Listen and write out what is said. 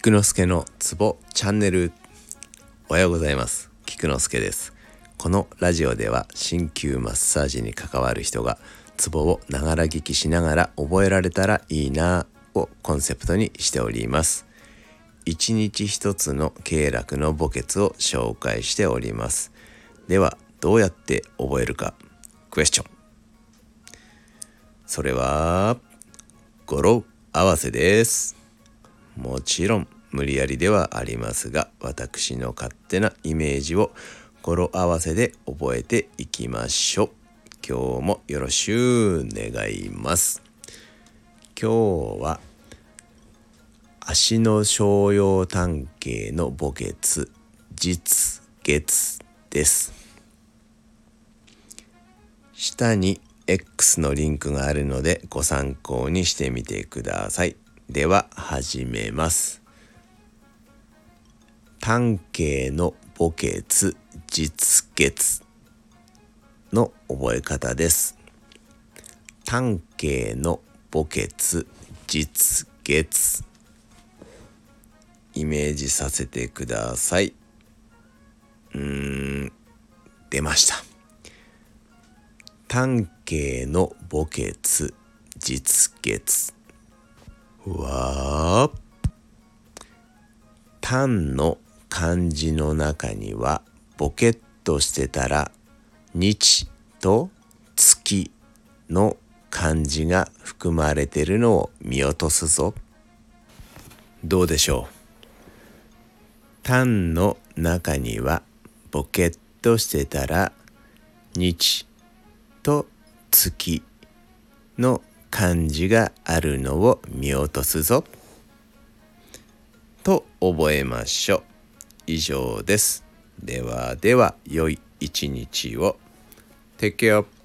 菊之助のツボチャンネル。おはようございます。菊之助です。このラジオでは鍼灸マッサージに関わる人がツボをながら聞きしながら覚えられたらいいなをコンセプトにしております。一日一つの経絡の墓穴を紹介しております。ではどうやって覚えるか。クエスチョン。それは語呂合わせです。もちろん無理やりではありますが私の勝手なイメージを語呂合わせで覚えていきましょう。今日もよろしゅう願います。今日は足の商用単形の墓穴実月です。下に X のリンクがあるのでご参考にしてみてください。では始めます。単形の墓穴実月の覚え方です。単形の墓穴実月イメージさせてください。うーん出ました。単形の墓穴実月は単の漢字の中にはボケっとしてたら日と月の漢字が含まれてるのを見落とすぞ。どうでしょう？単の中にはボケっとしてたら日と月の漢字があるのを見落とすぞ。と覚えましょう。以上です。ではでは良い一日を。Take care.